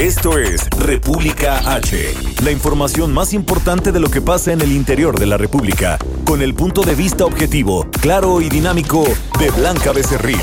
Esto es República H, la información más importante de lo que pasa en el interior de la República, con el punto de vista objetivo, claro y dinámico de Blanca Becerril.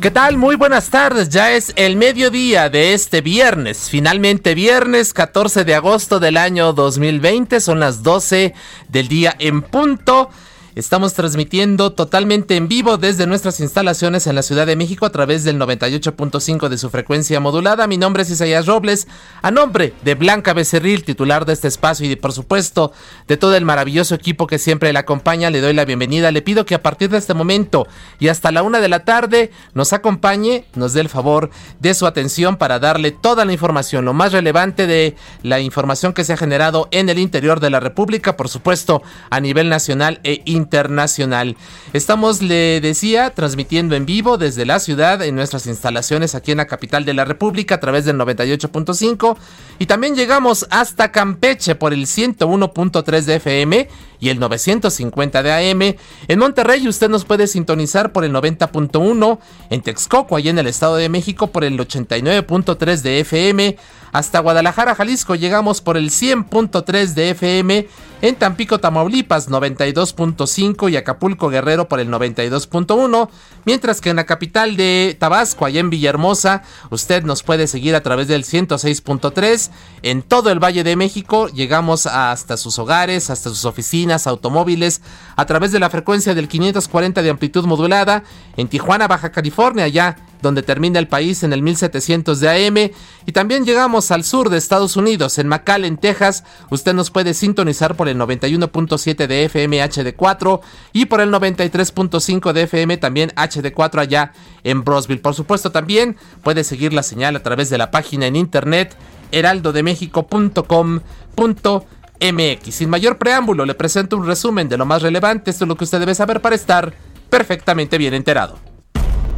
¿Qué tal? Muy buenas tardes. Ya es el mediodía de este viernes. Finalmente viernes 14 de agosto del año 2020. Son las 12 del día en punto. Estamos transmitiendo totalmente en vivo desde nuestras instalaciones en la Ciudad de México a través del 98.5 de su frecuencia modulada. Mi nombre es Isaías Robles, a nombre de Blanca Becerril, titular de este espacio y por supuesto de todo el maravilloso equipo que siempre le acompaña, le doy la bienvenida. Le pido que a partir de este momento y hasta la una de la tarde nos acompañe, nos dé el favor de su atención para darle toda la información, lo más relevante de la información que se ha generado en el interior de la República, por supuesto a nivel nacional e internacional internacional. Estamos, le decía, transmitiendo en vivo desde la ciudad en nuestras instalaciones aquí en la capital de la República a través del 98.5 y también llegamos hasta Campeche por el 101.3 de FM y el 950 de AM. En Monterrey usted nos puede sintonizar por el 90.1, en Texcoco, allá en el Estado de México, por el 89.3 de FM. Hasta Guadalajara, Jalisco, llegamos por el 100.3 de FM. En Tampico, Tamaulipas, 92.5 y Acapulco, Guerrero por el 92.1. Mientras que en la capital de Tabasco, allá en Villahermosa, usted nos puede seguir a través del 106.3. En todo el Valle de México, llegamos hasta sus hogares, hasta sus oficinas, automóviles, a través de la frecuencia del 540 de amplitud modulada. En Tijuana, Baja California, allá donde termina el país en el 1700 de AM. Y también llegamos al sur de Estados Unidos, en McAllen, Texas. Usted nos puede sintonizar por el 91.7 de FM HD4 y por el 93.5 de FM también HD4 allá en Brosville. Por supuesto, también puede seguir la señal a través de la página en internet heraldodemexico.com.mx. Sin mayor preámbulo, le presento un resumen de lo más relevante. Esto es lo que usted debe saber para estar perfectamente bien enterado.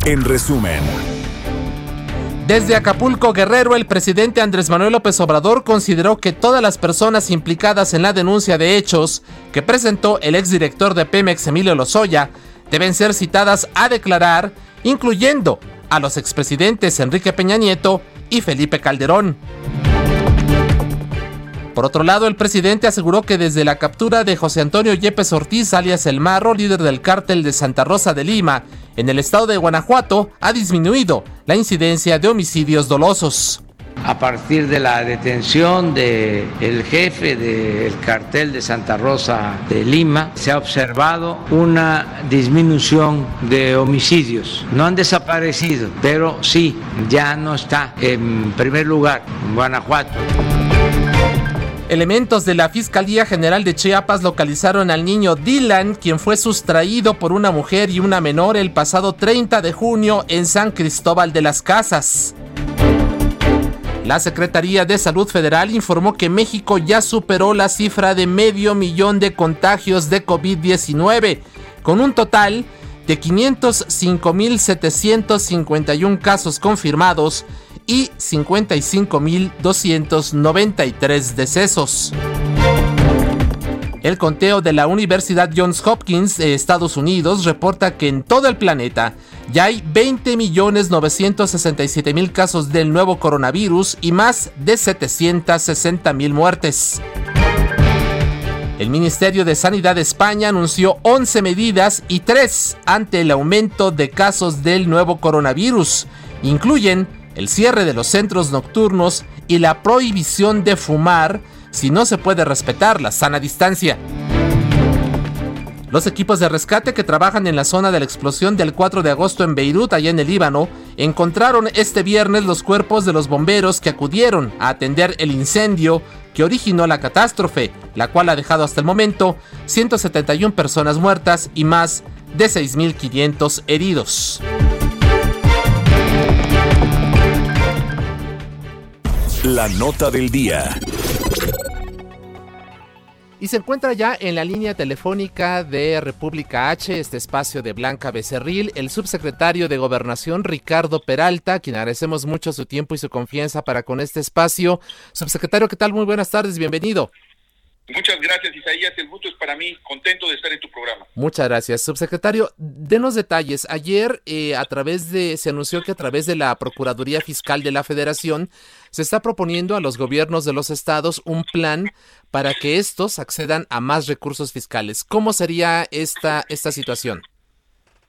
En resumen. Desde Acapulco Guerrero, el presidente Andrés Manuel López Obrador consideró que todas las personas implicadas en la denuncia de hechos que presentó el exdirector de Pemex Emilio Lozoya deben ser citadas a declarar, incluyendo a los expresidentes Enrique Peña Nieto y Felipe Calderón. Por otro lado, el presidente aseguró que desde la captura de José Antonio Yepes Ortiz, alias El Marro, líder del cártel de Santa Rosa de Lima, en el estado de Guanajuato, ha disminuido la incidencia de homicidios dolosos. A partir de la detención del jefe del cartel de Santa Rosa de Lima, se ha observado una disminución de homicidios. No han desaparecido, pero sí, ya no está en primer lugar Guanajuato. Elementos de la Fiscalía General de Chiapas localizaron al niño Dylan, quien fue sustraído por una mujer y una menor el pasado 30 de junio en San Cristóbal de las Casas. La Secretaría de Salud Federal informó que México ya superó la cifra de medio millón de contagios de COVID-19, con un total de 505.751 casos confirmados y 55.293 decesos. El conteo de la Universidad Johns Hopkins de Estados Unidos reporta que en todo el planeta ya hay 20.967.000 casos del nuevo coronavirus y más de 760.000 muertes. El Ministerio de Sanidad de España anunció 11 medidas y 3 ante el aumento de casos del nuevo coronavirus. Incluyen el cierre de los centros nocturnos y la prohibición de fumar si no se puede respetar la sana distancia. Los equipos de rescate que trabajan en la zona de la explosión del 4 de agosto en Beirut, allá en el Líbano, encontraron este viernes los cuerpos de los bomberos que acudieron a atender el incendio que originó la catástrofe, la cual ha dejado hasta el momento 171 personas muertas y más de 6.500 heridos. La nota del día. Y se encuentra ya en la línea telefónica de República H, este espacio de Blanca Becerril, el subsecretario de Gobernación Ricardo Peralta, quien agradecemos mucho su tiempo y su confianza para con este espacio. Subsecretario, ¿qué tal? Muy buenas tardes, bienvenido. Muchas gracias, Isaías. El gusto es para mí. Contento de estar en tu programa. Muchas gracias. Subsecretario, denos detalles. Ayer, eh, a través de, se anunció que a través de la Procuraduría Fiscal de la Federación, se está proponiendo a los gobiernos de los estados un plan para que estos accedan a más recursos fiscales. ¿Cómo sería esta, esta situación?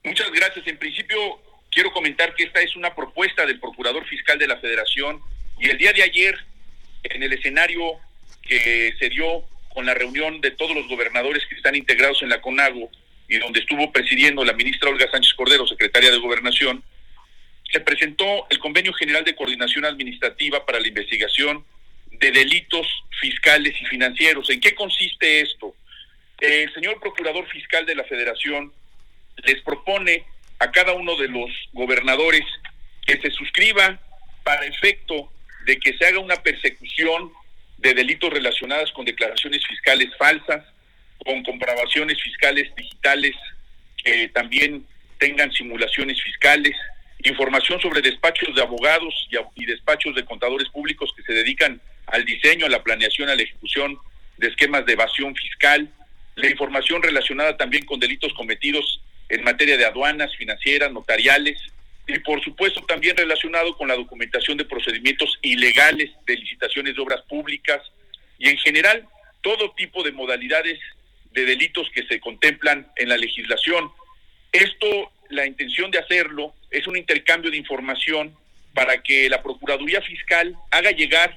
Muchas gracias. En principio, quiero comentar que esta es una propuesta del Procurador Fiscal de la Federación y el día de ayer, en el escenario que se dio con la reunión de todos los gobernadores que están integrados en la CONAGO y donde estuvo presidiendo la ministra Olga Sánchez Cordero, secretaria de Gobernación, se presentó el Convenio General de Coordinación Administrativa para la Investigación de Delitos Fiscales y Financieros. ¿En qué consiste esto? El señor Procurador Fiscal de la Federación les propone a cada uno de los gobernadores que se suscriba para efecto de que se haga una persecución de delitos relacionados con declaraciones fiscales falsas, con comprobaciones fiscales digitales que también tengan simulaciones fiscales, información sobre despachos de abogados y, despachos de contadores públicos que se dedican al diseño, a la planeación, a la ejecución de esquemas de evasión fiscal, la información relacionada también con delitos cometidos en materia de aduanas, financieras, notariales, y por supuesto también relacionado con la documentación de procedimientos ilegales de licitaciones de obras públicas y en general todo tipo de modalidades de delitos que se contemplan en la legislación. Esto, la intención de hacerlo es un intercambio de información para que la Procuraduría Fiscal haga llegar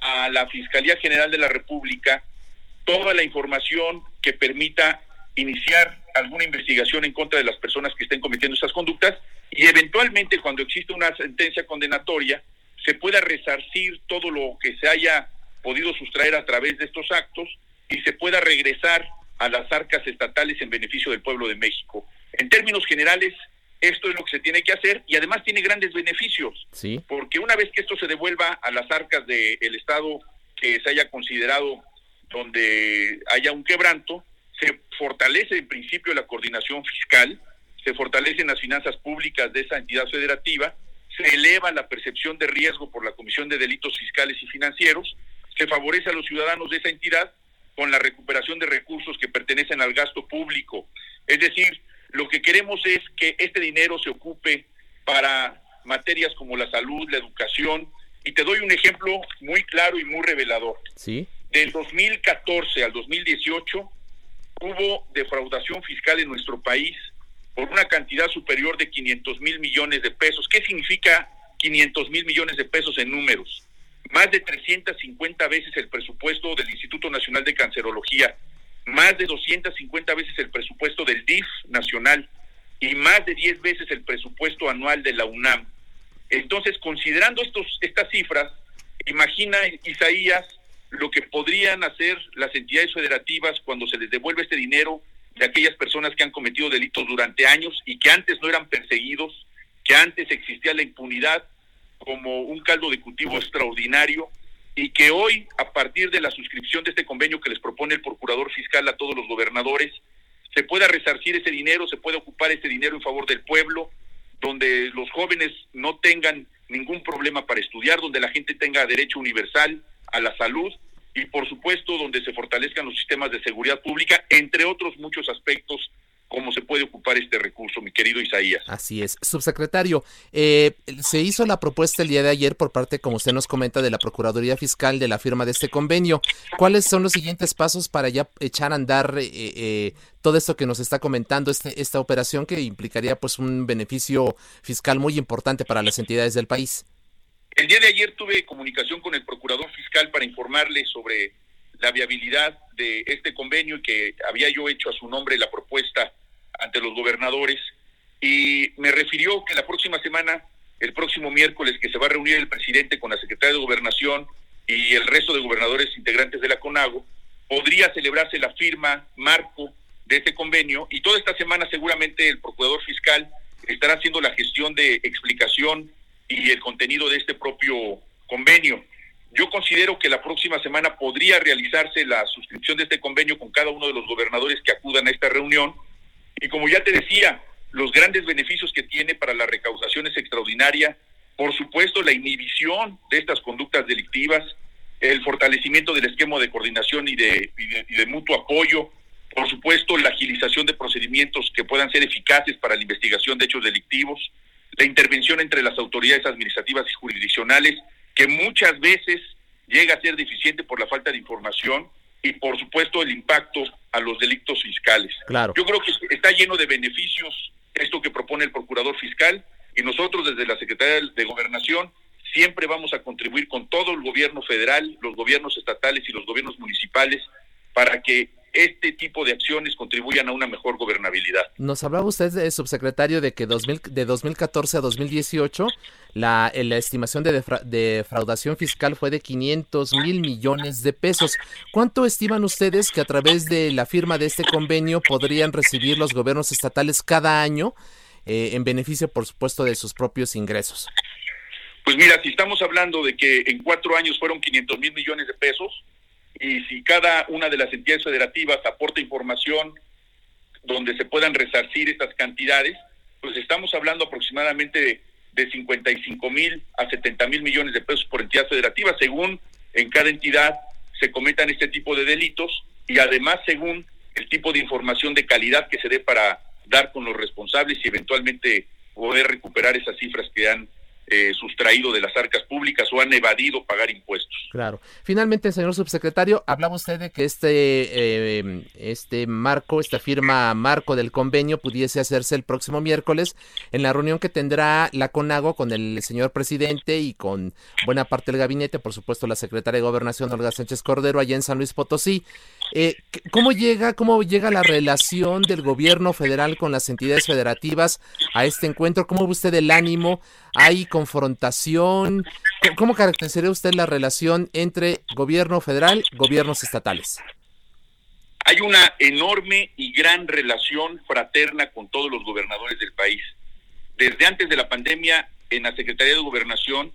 a la Fiscalía General de la República toda la información que permita iniciar alguna investigación en contra de las personas que estén cometiendo estas conductas y eventualmente cuando existe una sentencia condenatoria se pueda resarcir todo lo que se haya podido sustraer a través de estos actos y se pueda regresar a las arcas estatales en beneficio del pueblo de México. En términos generales, esto es lo que se tiene que hacer y además tiene grandes beneficios, ¿Sí? porque una vez que esto se devuelva a las arcas del Estado que se haya considerado donde haya un quebranto, se fortalece en principio la coordinación fiscal, se fortalecen las finanzas públicas de esa entidad federativa, se eleva la percepción de riesgo por la Comisión de Delitos Fiscales y Financieros, se favorece a los ciudadanos de esa entidad con la recuperación de recursos que pertenecen al gasto público. Es decir, lo que queremos es que este dinero se ocupe para materias como la salud, la educación, y te doy un ejemplo muy claro y muy revelador. Sí. Del 2014 al 2018 hubo defraudación fiscal en nuestro país por una cantidad superior de 500 mil millones de pesos. ¿Qué significa 500 mil millones de pesos en números? Más de 350 veces el presupuesto del Instituto Nacional de Cancerología, más de 250 veces el presupuesto del DIF nacional y más de 10 veces el presupuesto anual de la UNAM. Entonces, considerando estos, estas cifras, imagina Isaías lo que podrían hacer las entidades federativas cuando se les devuelve este dinero de aquellas personas que han cometido delitos durante años y que antes no eran perseguidos, que antes existía la impunidad como un caldo de cultivo extraordinario y que hoy, a partir de la suscripción de este convenio que les propone el Procurador Fiscal a todos los gobernadores, se pueda resarcir ese dinero, se pueda ocupar ese dinero en favor del pueblo, donde los jóvenes no tengan ningún problema para estudiar, donde la gente tenga derecho universal a la salud y por supuesto donde se fortalezcan los sistemas de seguridad pública, entre otros muchos aspectos cómo se puede ocupar este recurso, mi querido Isaías. Así es. Subsecretario, eh, se hizo la propuesta el día de ayer por parte, como usted nos comenta, de la Procuraduría Fiscal de la firma de este convenio. ¿Cuáles son los siguientes pasos para ya echar a andar eh, eh, todo esto que nos está comentando, este, esta operación que implicaría pues un beneficio fiscal muy importante para las entidades del país? El día de ayer tuve comunicación con el Procurador Fiscal para informarle sobre la viabilidad de este convenio y que había yo hecho a su nombre la propuesta ante los gobernadores y me refirió que la próxima semana, el próximo miércoles, que se va a reunir el presidente con la secretaria de Gobernación y el resto de gobernadores integrantes de la CONAGO, podría celebrarse la firma marco de este convenio y toda esta semana seguramente el procurador fiscal estará haciendo la gestión de explicación y el contenido de este propio convenio. Yo considero que la próxima semana podría realizarse la suscripción de este convenio con cada uno de los gobernadores que acudan a esta reunión. Y como ya te decía, los grandes beneficios que tiene para la recaudación es extraordinaria. Por supuesto, la inhibición de estas conductas delictivas, el fortalecimiento del esquema de coordinación y de, y de, mutuo apoyo, por supuesto, la agilización de procedimientos que puedan ser eficaces para la investigación de hechos delictivos, la intervención entre las autoridades administrativas y jurisdiccionales, que muchas veces llega a ser deficiente por la falta de información y por supuesto el impacto a los delitos fiscales. Claro. Yo creo que está lleno de beneficios esto que propone el procurador fiscal y nosotros desde la Secretaría de Gobernación siempre vamos a contribuir con todo el gobierno federal, los gobiernos estatales y los gobiernos municipales para que este tipo de acciones contribuyan a una mejor gobernabilidad. Nos hablaba usted, de, subsecretario, de que 2000, de 2014 a 2018 la, la estimación de defraudación fiscal fue de 500 mil millones de pesos. ¿Cuánto estiman ustedes que a través de la firma de este convenio podrían recibir los gobiernos estatales cada año eh, en beneficio, por supuesto, de sus propios ingresos? Pues mira, si estamos hablando de que en cuatro años fueron 500 mil millones de pesos, y si cada una de las entidades federativas aporta información donde se puedan resarcir estas cantidades, pues estamos hablando aproximadamente de, 55 mil a 70 mil millones de pesos por entidad federativa, según en cada entidad se cometan este tipo de delitos y además según el tipo de información de calidad que se dé para dar con los responsables y eventualmente poder recuperar esas cifras que han eh, sustraído de las arcas públicas o han evadido pagar impuestos. Claro. Finalmente, señor subsecretario, hablaba usted de que este, eh, este marco, esta firma marco del convenio pudiese hacerse el próximo miércoles en la reunión que tendrá la CONAGO con el señor presidente y con buena parte del gabinete, por supuesto la secretaria de Gobernación, Olga Sánchez Cordero, allá en San Luis Potosí. Eh, ¿Cómo llega, cómo llega la relación del gobierno federal con las entidades federativas a este encuentro? ¿Cómo ve usted el ánimo? ¿Hay confrontación? ¿Cómo caracterizaría usted la relación entre gobierno federal gobiernos estatales? Hay una enorme y gran relación fraterna con todos los gobernadores del país. Desde antes de la pandemia, en la Secretaría de Gobernación,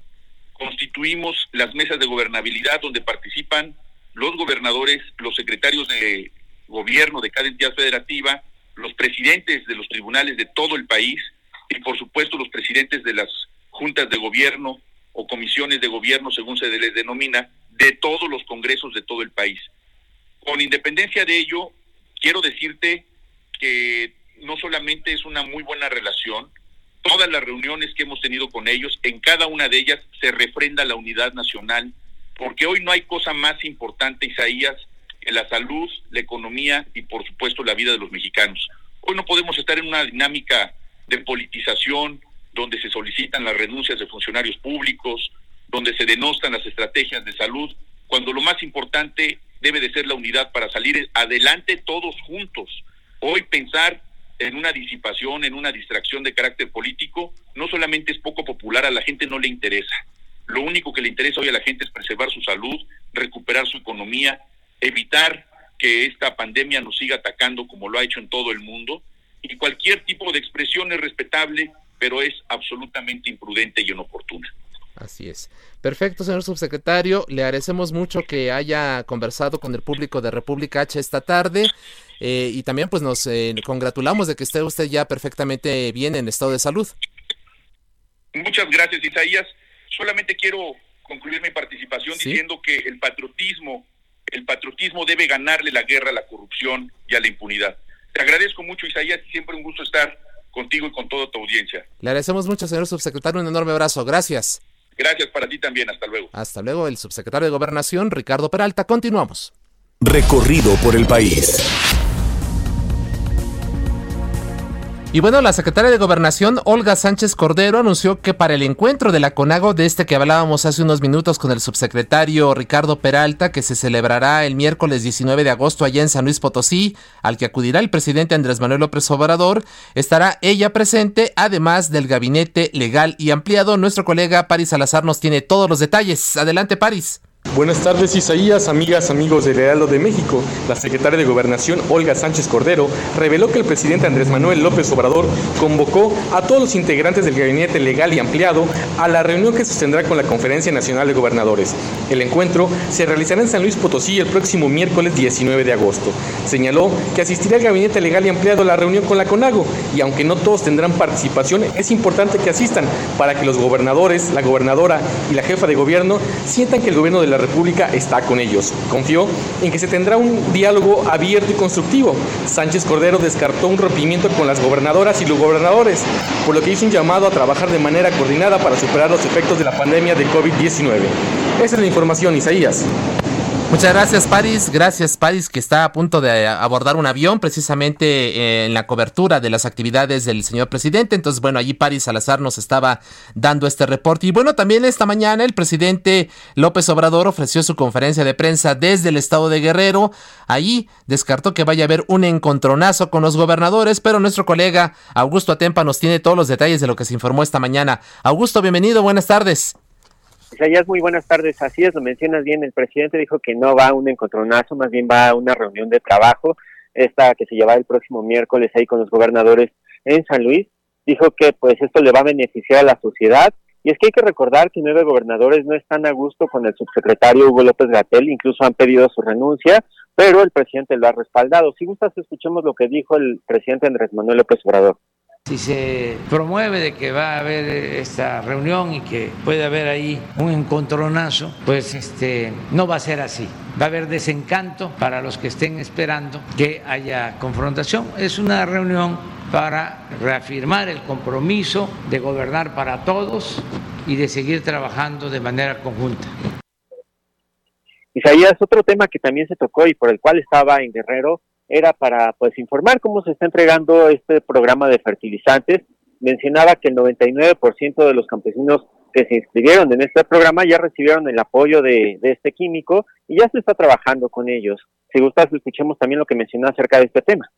constituimos las mesas de gobernabilidad donde participan los gobernadores, los secretarios de gobierno de cada entidad federativa, los presidentes de los tribunales de todo el país y por supuesto los presidentes de las juntas de gobierno o comisiones de gobierno, según se les denomina, de todos los congresos de todo el país. Con independencia de ello, quiero decirte que no solamente es una muy buena relación, todas las reuniones que hemos tenido con ellos, en cada una de ellas se refrenda la unidad nacional porque hoy no hay cosa más importante, Isaías, que la salud, la economía y por supuesto la vida de los mexicanos. Hoy no podemos estar en una dinámica de politización donde se solicitan las renuncias de funcionarios públicos, donde se denostan las estrategias de salud, cuando lo más importante debe de ser la unidad para salir adelante todos juntos. Hoy pensar en una disipación, en una distracción de carácter político, no solamente es poco popular, a la gente no le interesa. Lo único que le interesa hoy a la gente es preservar su salud, recuperar su economía, evitar que esta pandemia nos siga atacando como lo ha hecho en todo el mundo. Y cualquier tipo de expresión es respetable, pero es absolutamente imprudente y inoportuna. Así es. Perfecto, señor subsecretario. Le agradecemos mucho que haya conversado con el público de República H esta tarde. Eh, y también pues nos eh, congratulamos de que esté usted ya perfectamente bien en estado de salud. Muchas gracias, Isaías. Solamente quiero concluir mi participación diciendo que el patriotismo, el patriotismo debe ganarle la guerra a la corrupción y a la impunidad. Te agradezco mucho, Isaías, y siempre un gusto estar contigo y con toda tu audiencia. Le agradecemos mucho, señor subsecretario, un enorme abrazo. Gracias. Gracias para ti también. Hasta luego. Hasta luego, el subsecretario de Gobernación, Ricardo Peralta. Continuamos. Recorrido por el país. Y bueno, la secretaria de Gobernación, Olga Sánchez Cordero, anunció que para el encuentro de la CONAGO, de este que hablábamos hace unos minutos con el subsecretario Ricardo Peralta, que se celebrará el miércoles 19 de agosto allá en San Luis Potosí, al que acudirá el presidente Andrés Manuel López Obrador, estará ella presente, además del gabinete legal y ampliado. Nuestro colega Paris Salazar nos tiene todos los detalles. Adelante, Paris. Buenas tardes Isaías, amigas, amigos del Heraldo de México. La secretaria de Gobernación, Olga Sánchez Cordero, reveló que el presidente Andrés Manuel López Obrador convocó a todos los integrantes del gabinete legal y ampliado a la reunión que se tendrá con la Conferencia Nacional de Gobernadores. El encuentro se realizará en San Luis Potosí el próximo miércoles 19 de agosto. Señaló que asistirá el gabinete legal y ampliado a la reunión con la CONAGO y aunque no todos tendrán participación, es importante que asistan para que los gobernadores, la gobernadora y la jefa de gobierno sientan que el gobierno de la República está con ellos. Confió en que se tendrá un diálogo abierto y constructivo. Sánchez Cordero descartó un rompimiento con las gobernadoras y los gobernadores, por lo que hizo un llamado a trabajar de manera coordinada para superar los efectos de la pandemia de COVID-19. Esa es la información, Isaías. Muchas gracias, Paris. Gracias, Paris, que está a punto de abordar un avión precisamente eh, en la cobertura de las actividades del señor presidente. Entonces, bueno, allí Paris Salazar nos estaba dando este reporte. Y bueno, también esta mañana el presidente López Obrador ofreció su conferencia de prensa desde el estado de Guerrero. Allí descartó que vaya a haber un encontronazo con los gobernadores, pero nuestro colega Augusto Atempa nos tiene todos los detalles de lo que se informó esta mañana. Augusto, bienvenido, buenas tardes. Isaías, muy buenas tardes. Así es, lo mencionas bien. El presidente dijo que no va a un encontronazo, más bien va a una reunión de trabajo, esta que se llevará el próximo miércoles ahí con los gobernadores en San Luis. Dijo que pues esto le va a beneficiar a la sociedad. Y es que hay que recordar que nueve gobernadores no están a gusto con el subsecretario Hugo López Gatel, incluso han pedido su renuncia, pero el presidente lo ha respaldado. Si gustas, escuchemos lo que dijo el presidente Andrés Manuel López Obrador. Si se promueve de que va a haber esta reunión y que puede haber ahí un encontronazo, pues este no va a ser así. Va a haber desencanto para los que estén esperando que haya confrontación. Es una reunión para reafirmar el compromiso de gobernar para todos y de seguir trabajando de manera conjunta. Isaías, otro tema que también se tocó y por el cual estaba en Guerrero era para pues informar cómo se está entregando este programa de fertilizantes. Mencionaba que el 99% de los campesinos que se inscribieron en este programa ya recibieron el apoyo de, de, este químico y ya se está trabajando con ellos. Si gustas, escuchemos también lo que mencionó acerca de este tema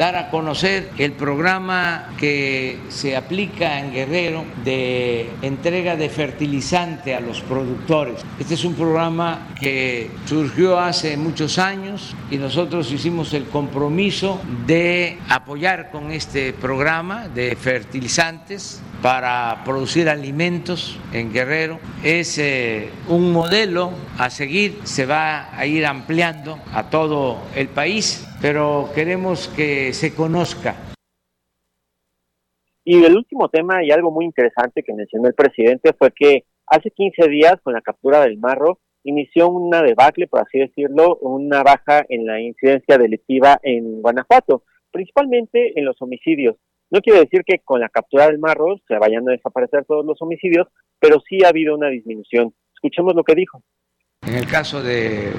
dar a conocer el programa que se aplica en Guerrero de entrega de fertilizante a los productores. Este es un programa que surgió hace muchos años y nosotros hicimos el compromiso de apoyar con este programa de fertilizantes para producir alimentos en Guerrero. Es eh, un modelo a seguir, se va a ir ampliando a todo el país, pero queremos que se conozca. Y el último tema y algo muy interesante que mencionó el presidente fue que hace 15 días con la captura del marro inició una debacle, por así decirlo, una baja en la incidencia delictiva en Guanajuato, principalmente en los homicidios. No quiere decir que con la captura del marro se vayan a desaparecer todos los homicidios, pero sí ha habido una disminución. Escuchemos lo que dijo. En el caso de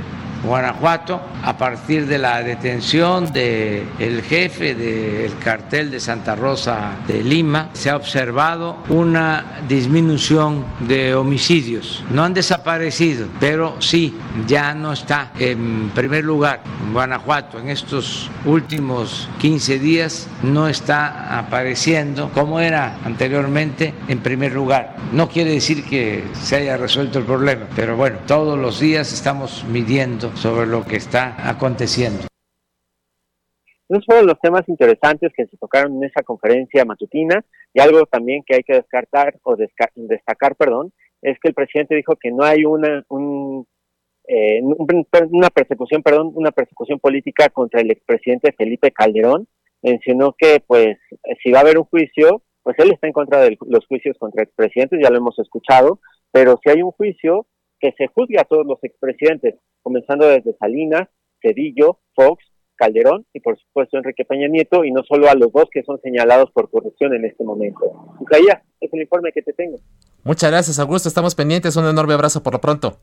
Guanajuato, a partir de la detención del el jefe del cartel de Santa Rosa de Lima, se ha observado una disminución de homicidios. No han desaparecido, pero sí, ya no está en primer lugar. En Guanajuato, en estos últimos 15 días, no está apareciendo como era anteriormente en primer lugar. No quiere decir que se haya resuelto el problema, pero bueno, todos los días estamos midiendo sobre lo que está aconteciendo. Esos fueron los temas interesantes que se tocaron en esa conferencia matutina y algo también que hay que descartar o destacar, perdón, es que el presidente dijo que no hay una eh, una persecución, perdón, una persecución política contra el expresidente Felipe Calderón. Mencionó que pues si va a haber un juicio, pues él está en contra de los juicios contra expresidentes, ya lo hemos escuchado, pero si hay un juicio, que se juzgue a todos los expresidentes, comenzando desde Salinas, Cedillo, Fox, Calderón y por supuesto Enrique Peña Nieto y no solo a los dos que son señalados por corrupción en este momento. Ucaya, es el informe que te tengo. Muchas gracias Augusto, estamos pendientes, un enorme abrazo por lo pronto.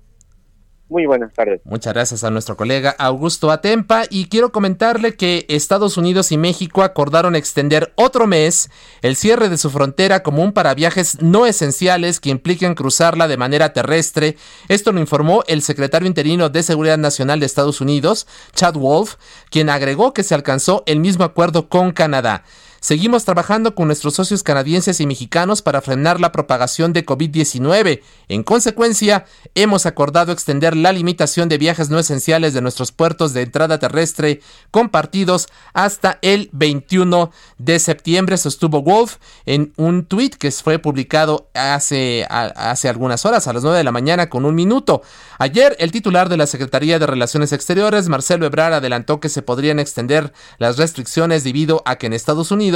Muy buenas tardes. Muchas gracias a nuestro colega Augusto Atempa y quiero comentarle que Estados Unidos y México acordaron extender otro mes el cierre de su frontera común para viajes no esenciales que impliquen cruzarla de manera terrestre. Esto lo informó el secretario interino de Seguridad Nacional de Estados Unidos, Chad Wolf, quien agregó que se alcanzó el mismo acuerdo con Canadá. Seguimos trabajando con nuestros socios canadienses y mexicanos para frenar la propagación de COVID-19. En consecuencia, hemos acordado extender la limitación de viajes no esenciales de nuestros puertos de entrada terrestre compartidos hasta el 21 de septiembre, sostuvo Wolf en un tuit que fue publicado hace, hace algunas horas, a las 9 de la mañana con un minuto. Ayer, el titular de la Secretaría de Relaciones Exteriores, Marcelo Ebrard, adelantó que se podrían extender las restricciones debido a que en Estados Unidos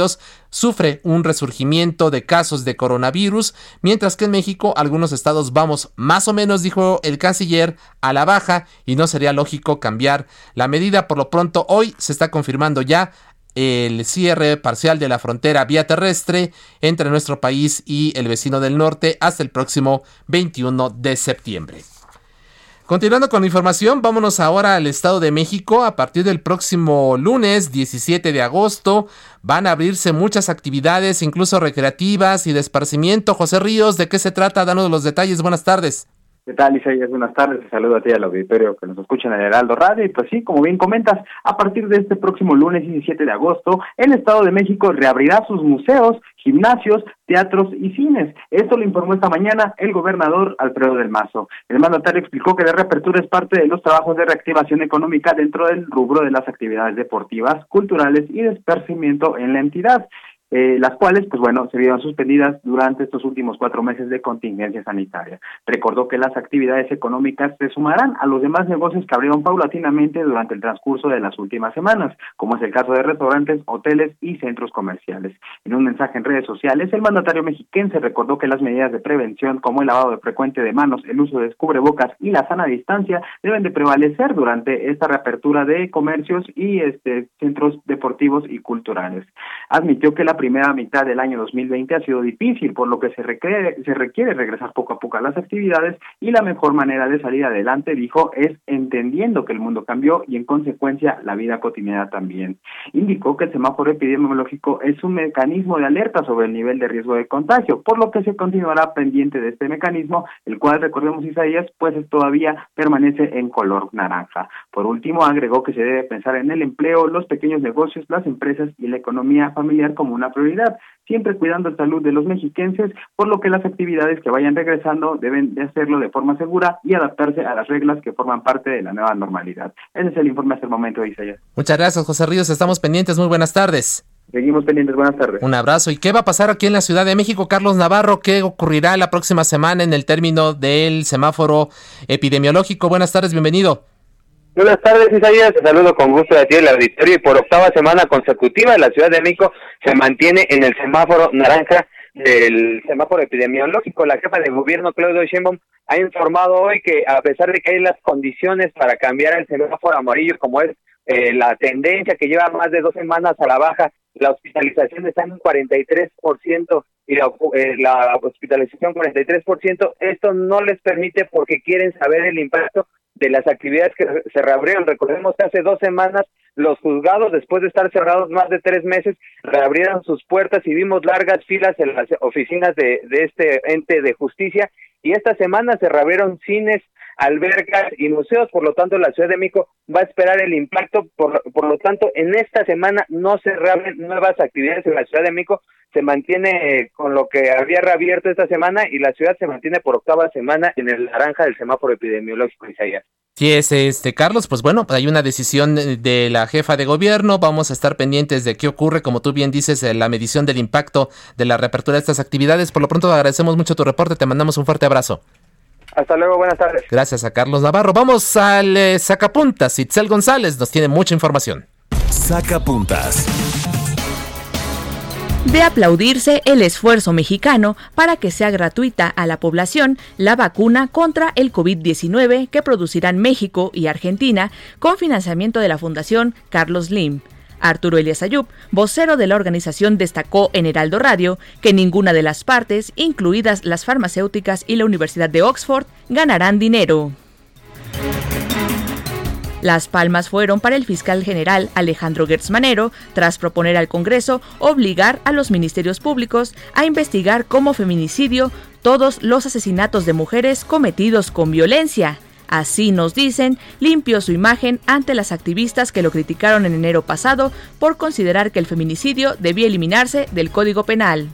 sufre un resurgimiento de casos de coronavirus, mientras que en México algunos estados vamos más o menos, dijo el canciller, a la baja y no sería lógico cambiar la medida. Por lo pronto, hoy se está confirmando ya el cierre parcial de la frontera vía terrestre entre nuestro país y el vecino del norte hasta el próximo 21 de septiembre. Continuando con la información, vámonos ahora al Estado de México. A partir del próximo lunes 17 de agosto van a abrirse muchas actividades, incluso recreativas y de esparcimiento. José Ríos, ¿de qué se trata? Danos los detalles. Buenas tardes. ¿Qué tal, Isaías? Buenas tardes. Saludo a ti al auditorio que nos escucha en el Heraldo Radio. Y pues sí, como bien comentas, a partir de este próximo lunes 17 de agosto, el Estado de México reabrirá sus museos, gimnasios, teatros y cines. Esto lo informó esta mañana el gobernador Alfredo del Mazo. El mandatario explicó que la reapertura es parte de los trabajos de reactivación económica dentro del rubro de las actividades deportivas, culturales y de esparcimiento en la entidad. Eh, las cuales, pues bueno, se vieron suspendidas durante estos últimos cuatro meses de contingencia sanitaria. Recordó que las actividades económicas se sumarán a los demás negocios que abrieron paulatinamente durante el transcurso de las últimas semanas, como es el caso de restaurantes, hoteles y centros comerciales. En un mensaje en redes sociales, el mandatario mexiquense recordó que las medidas de prevención, como el lavado de frecuente de manos, el uso de cubrebocas y la sana distancia, deben de prevalecer durante esta reapertura de comercios y este, centros deportivos y culturales. Admitió que la primera mitad del año 2020 ha sido difícil, por lo que se requiere, se requiere regresar poco a poco a las actividades y la mejor manera de salir adelante, dijo, es entendiendo que el mundo cambió y en consecuencia la vida cotidiana también. Indicó que el semáforo epidemiológico es un mecanismo de alerta sobre el nivel de riesgo de contagio, por lo que se continuará pendiente de este mecanismo, el cual, recordemos Isaías, pues todavía permanece en color naranja. Por último, agregó que se debe pensar en el empleo, los pequeños negocios, las empresas y la economía familiar como una prioridad, siempre cuidando la salud de los mexiquenses, por lo que las actividades que vayan regresando deben de hacerlo de forma segura y adaptarse a las reglas que forman parte de la nueva normalidad. Ese es el informe hasta el momento, Isaías. Muchas gracias, José Ríos. Estamos pendientes. Muy buenas tardes. Seguimos pendientes, buenas tardes. Un abrazo. ¿Y qué va a pasar aquí en la Ciudad de México, Carlos Navarro? ¿Qué ocurrirá la próxima semana en el término del semáforo epidemiológico? Buenas tardes, bienvenido. Buenas tardes, Isaías. Te saludo con gusto de ti el auditorio y por octava semana consecutiva la Ciudad de México se mantiene en el semáforo naranja del semáforo epidemiológico. La jefa de gobierno, Claudio Sheinbaum, ha informado hoy que a pesar de que hay las condiciones para cambiar el semáforo amarillo, como es eh, la tendencia que lleva más de dos semanas a la baja, la hospitalización está en un 43% y la, eh, la hospitalización 43%, esto no les permite porque quieren saber el impacto de las actividades que se reabrieron. Recordemos que hace dos semanas los juzgados, después de estar cerrados más de tres meses, reabrieron sus puertas y vimos largas filas en las oficinas de, de este ente de justicia. Y esta semana se reabrieron cines, albercas y museos, por lo tanto la Ciudad de México va a esperar el impacto, por, por lo tanto en esta semana no se reabren nuevas actividades en la Ciudad de México, se mantiene con lo que había reabierto esta semana y la ciudad se mantiene por octava semana en el naranja del semáforo epidemiológico, Isaías. Sí, es este Carlos, pues bueno, hay una decisión de la jefa de gobierno, vamos a estar pendientes de qué ocurre, como tú bien dices, la medición del impacto de la reapertura de estas actividades. Por lo pronto agradecemos mucho tu reporte, te mandamos un fuerte abrazo. Hasta luego, buenas tardes. Gracias a Carlos Navarro. Vamos al eh, Sacapuntas. Itzel González nos tiene mucha información. Sacapuntas. De aplaudirse el esfuerzo mexicano para que sea gratuita a la población la vacuna contra el COVID-19 que producirán México y Argentina con financiamiento de la Fundación Carlos Lim. Arturo Elias Ayub, vocero de la organización, destacó en Heraldo Radio que ninguna de las partes, incluidas las farmacéuticas y la Universidad de Oxford, ganarán dinero. Las palmas fueron para el fiscal general Alejandro Gertz Manero, tras proponer al Congreso obligar a los ministerios públicos a investigar como feminicidio todos los asesinatos de mujeres cometidos con violencia. Así nos dicen, limpió su imagen ante las activistas que lo criticaron en enero pasado por considerar que el feminicidio debía eliminarse del Código Penal.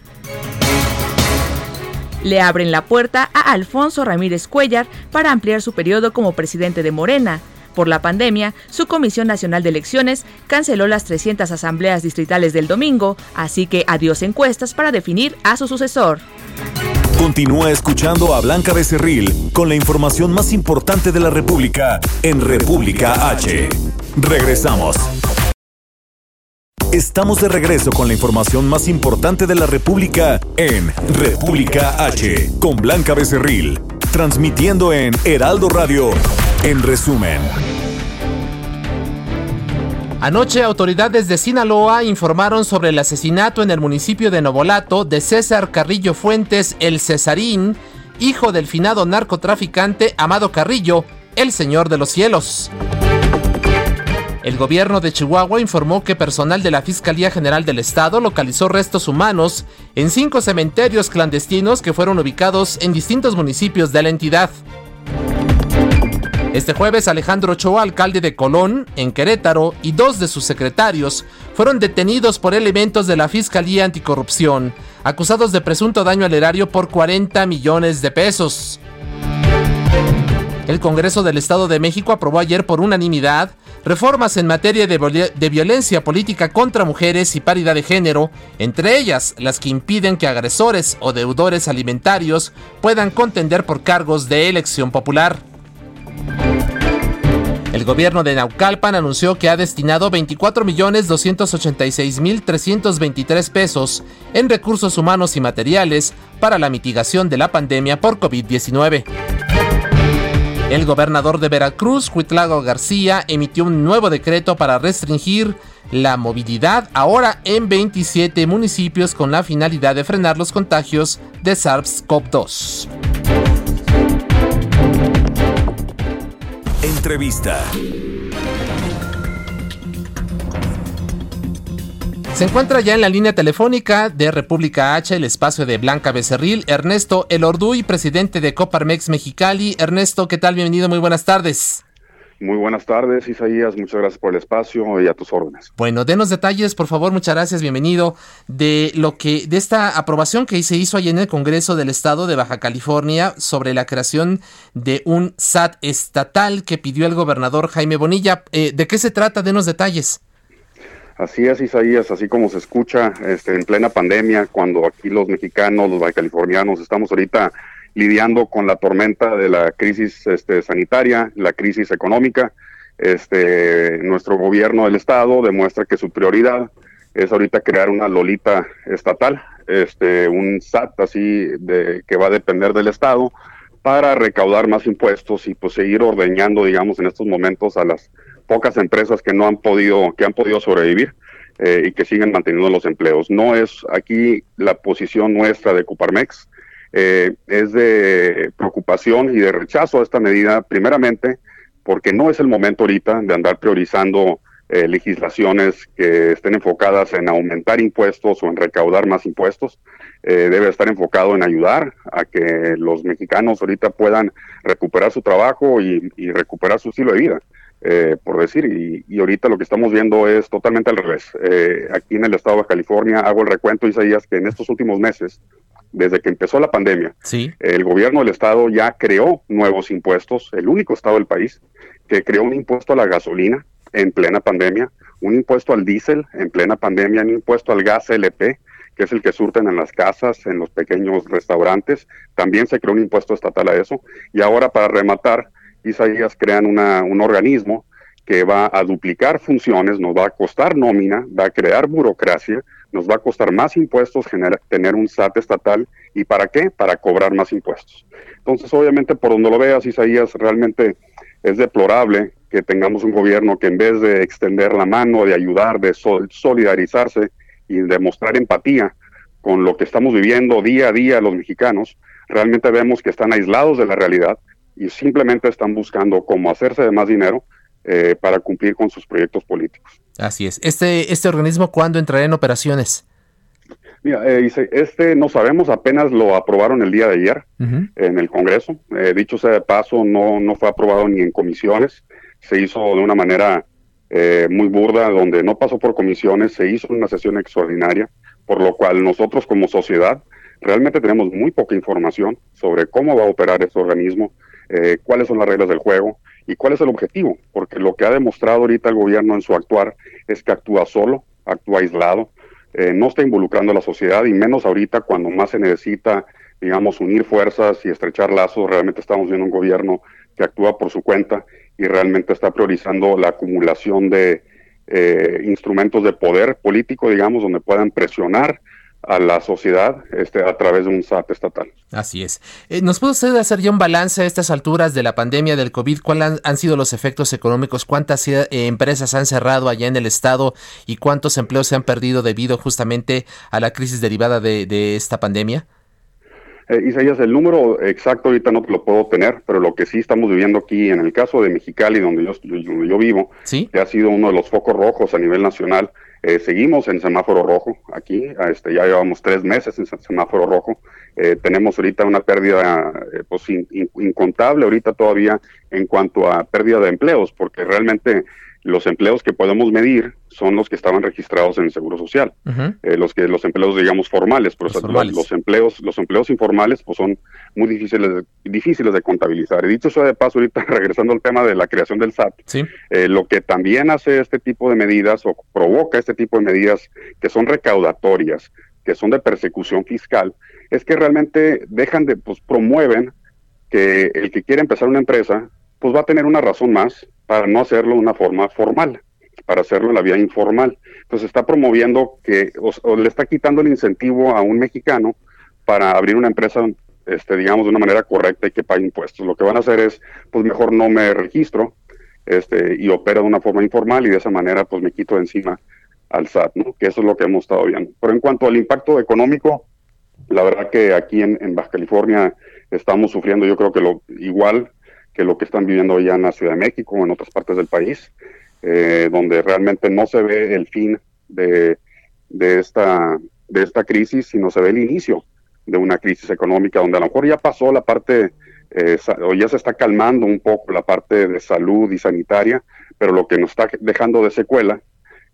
Le abren la puerta a Alfonso Ramírez Cuellar para ampliar su periodo como presidente de Morena. Por la pandemia, su Comisión Nacional de Elecciones canceló las 300 asambleas distritales del domingo, así que adiós encuestas para definir a su sucesor. Continúa escuchando a Blanca Becerril con la información más importante de la República en República H. Regresamos. Estamos de regreso con la información más importante de la República en República H con Blanca Becerril, transmitiendo en Heraldo Radio. En resumen. Anoche autoridades de Sinaloa informaron sobre el asesinato en el municipio de Novolato de César Carrillo Fuentes el Cesarín, hijo del finado narcotraficante Amado Carrillo, el Señor de los Cielos. El gobierno de Chihuahua informó que personal de la Fiscalía General del Estado localizó restos humanos en cinco cementerios clandestinos que fueron ubicados en distintos municipios de la entidad. Este jueves Alejandro Ochoa, alcalde de Colón, en Querétaro, y dos de sus secretarios fueron detenidos por elementos de la Fiscalía Anticorrupción, acusados de presunto daño al erario por 40 millones de pesos. El Congreso del Estado de México aprobó ayer por unanimidad reformas en materia de, violencia política contra mujeres y paridad de género, entre ellas las que impiden que agresores o deudores alimentarios puedan contender por cargos de elección popular. El gobierno de Naucalpan anunció que ha destinado 24.286.323 pesos en recursos humanos y materiales para la mitigación de la pandemia por COVID-19. El gobernador de Veracruz, Huitlago García, emitió un nuevo decreto para restringir la movilidad ahora en 27 municipios con la finalidad de frenar los contagios de SARS-CoV-2. Entrevista. Se encuentra ya en la línea telefónica de República H, el espacio de Blanca Becerril, Ernesto Elorduy, presidente de Coparmex Mexicali. Ernesto, ¿qué tal? Bienvenido, muy buenas tardes. Muy buenas tardes, Isaías. Muchas gracias por el espacio y a tus órdenes. Bueno, denos detalles, por favor. Muchas gracias. Bienvenido de lo que de esta aprobación que se hizo ayer en el Congreso del Estado de Baja California sobre la creación de un SAT estatal que pidió el gobernador Jaime Bonilla. Eh, ¿De qué se trata? Denos detalles. Así es, Isaías, así como se escucha este, en plena pandemia, cuando aquí los mexicanos, los californianos, estamos ahorita lidiando con la tormenta de la crisis este, sanitaria, la crisis económica. Este, nuestro gobierno del estado demuestra que su prioridad es ahorita crear una lolita estatal, este, un SAT así de, que va a depender del estado para recaudar más impuestos y pues seguir ordeñando, digamos, en estos momentos a las pocas empresas que no han podido, que han podido sobrevivir eh, y que siguen manteniendo los empleos. No es aquí la posición nuestra de Coparmex, eh, es de preocupación y de rechazo a esta medida, primeramente, porque no es el momento ahorita de andar priorizando eh, legislaciones que estén enfocadas en aumentar impuestos o en recaudar más impuestos. debe estar enfocado en ayudar a que los mexicanos ahorita puedan recuperar su trabajo y recuperar su estilo de vida. Eh, por decir, y, ahorita lo que estamos viendo es totalmente al revés. Eh, aquí en el estado de California hago el recuento, Isaías, que en estos últimos meses, desde que empezó la pandemia, el gobierno del estado ya creó nuevos impuestos, el único estado del país que creó un impuesto a la gasolina en plena pandemia, un impuesto al diésel en plena pandemia, un impuesto al gas LP, que es el que surten en las casas, en los pequeños restaurantes, también se creó un impuesto estatal a eso, y ahora para rematar, Isaías crean una, un organismo que va a duplicar funciones, nos va a costar nómina, va a crear burocracia, nos va a costar más impuestos tener un SAT estatal. ¿Y para qué? Para cobrar más impuestos. Entonces, obviamente, por donde lo veas, Isaías, realmente es deplorable que tengamos un gobierno que en vez de extender la mano, de ayudar, de solidarizarse y de mostrar empatía con lo que estamos viviendo día a día los mexicanos, realmente vemos que están aislados de la realidad, y simplemente están buscando cómo hacerse de más dinero eh, para cumplir con sus proyectos políticos. Así es. ¿Este, este organismo cuándo entrará en operaciones? Mira, eh, este no sabemos, apenas lo aprobaron el día de ayer en el Congreso. Eh, dicho sea de paso, no, no fue aprobado ni en comisiones, se hizo de una manera eh, muy burda, donde no pasó por comisiones, se hizo una sesión extraordinaria, por lo cual nosotros como sociedad realmente tenemos muy poca información sobre cómo va a operar este organismo, eh, cuáles son las reglas del juego y cuál es el objetivo, porque lo que ha demostrado ahorita el gobierno en su actuar es que actúa solo, actúa aislado, eh, no está involucrando a la sociedad y menos ahorita cuando más se necesita, digamos, unir fuerzas y estrechar lazos. Realmente estamos viendo un gobierno que actúa por su cuenta y realmente está priorizando la acumulación de eh, instrumentos de poder político, digamos, donde puedan presionar a la sociedad este, a través de un SAT estatal. Así es. Eh, ¿Nos puede usted hacer ya un balance a estas alturas de la pandemia del COVID? ¿Cuáles han, sido los efectos económicos? ¿Cuántas eh, empresas han cerrado allá en el estado y cuántos empleos se han perdido debido justamente a la crisis derivada de, esta pandemia? Eh, Isaías, el número exacto ahorita no lo puedo tener, pero lo que sí estamos viviendo aquí en el caso de Mexicali, donde yo, donde yo vivo, que ha sido uno de los focos rojos a nivel nacional, eh, seguimos en semáforo rojo aquí, este, ya llevamos tres meses en semáforo rojo. Eh, tenemos ahorita una pérdida eh, pues, incontable ahorita todavía en cuanto a pérdida de empleos, porque realmente los empleos que podemos medir son los que estaban registrados en el Seguro Social, eh, los que los empleos digamos formales, pero los, empleos los empleos informales pues son muy difíciles de, difíciles de contabilizar. Y dicho eso de paso ahorita regresando al tema de la creación del SAT, eh, lo que también hace este tipo de medidas o provoca este tipo de medidas que son recaudatorias, que son de persecución fiscal, es que realmente dejan de pues promueven que el que quiere empezar una empresa pues va a tener una razón más para no hacerlo de una forma formal, para hacerlo en la vía informal. Entonces está promoviendo que, o, le está quitando el incentivo a un mexicano para abrir una empresa, este, digamos, de una manera correcta y que pague impuestos. Lo que van a hacer es, pues mejor no me registro este, y opero de una forma informal y de esa manera, pues me quito de encima al SAT, ¿no? Que eso es lo que hemos estado viendo. Pero en cuanto al impacto económico, la verdad que aquí en, en Baja California estamos sufriendo, yo creo que lo igual que lo que están viviendo allá en la Ciudad de México o en otras partes del país, eh, donde realmente no se ve el fin de, esta, de esta crisis, sino se ve el inicio de una crisis económica, donde a lo mejor ya pasó la parte, eh, o ya se está calmando un poco la parte de salud y sanitaria, pero lo que nos está dejando de secuela,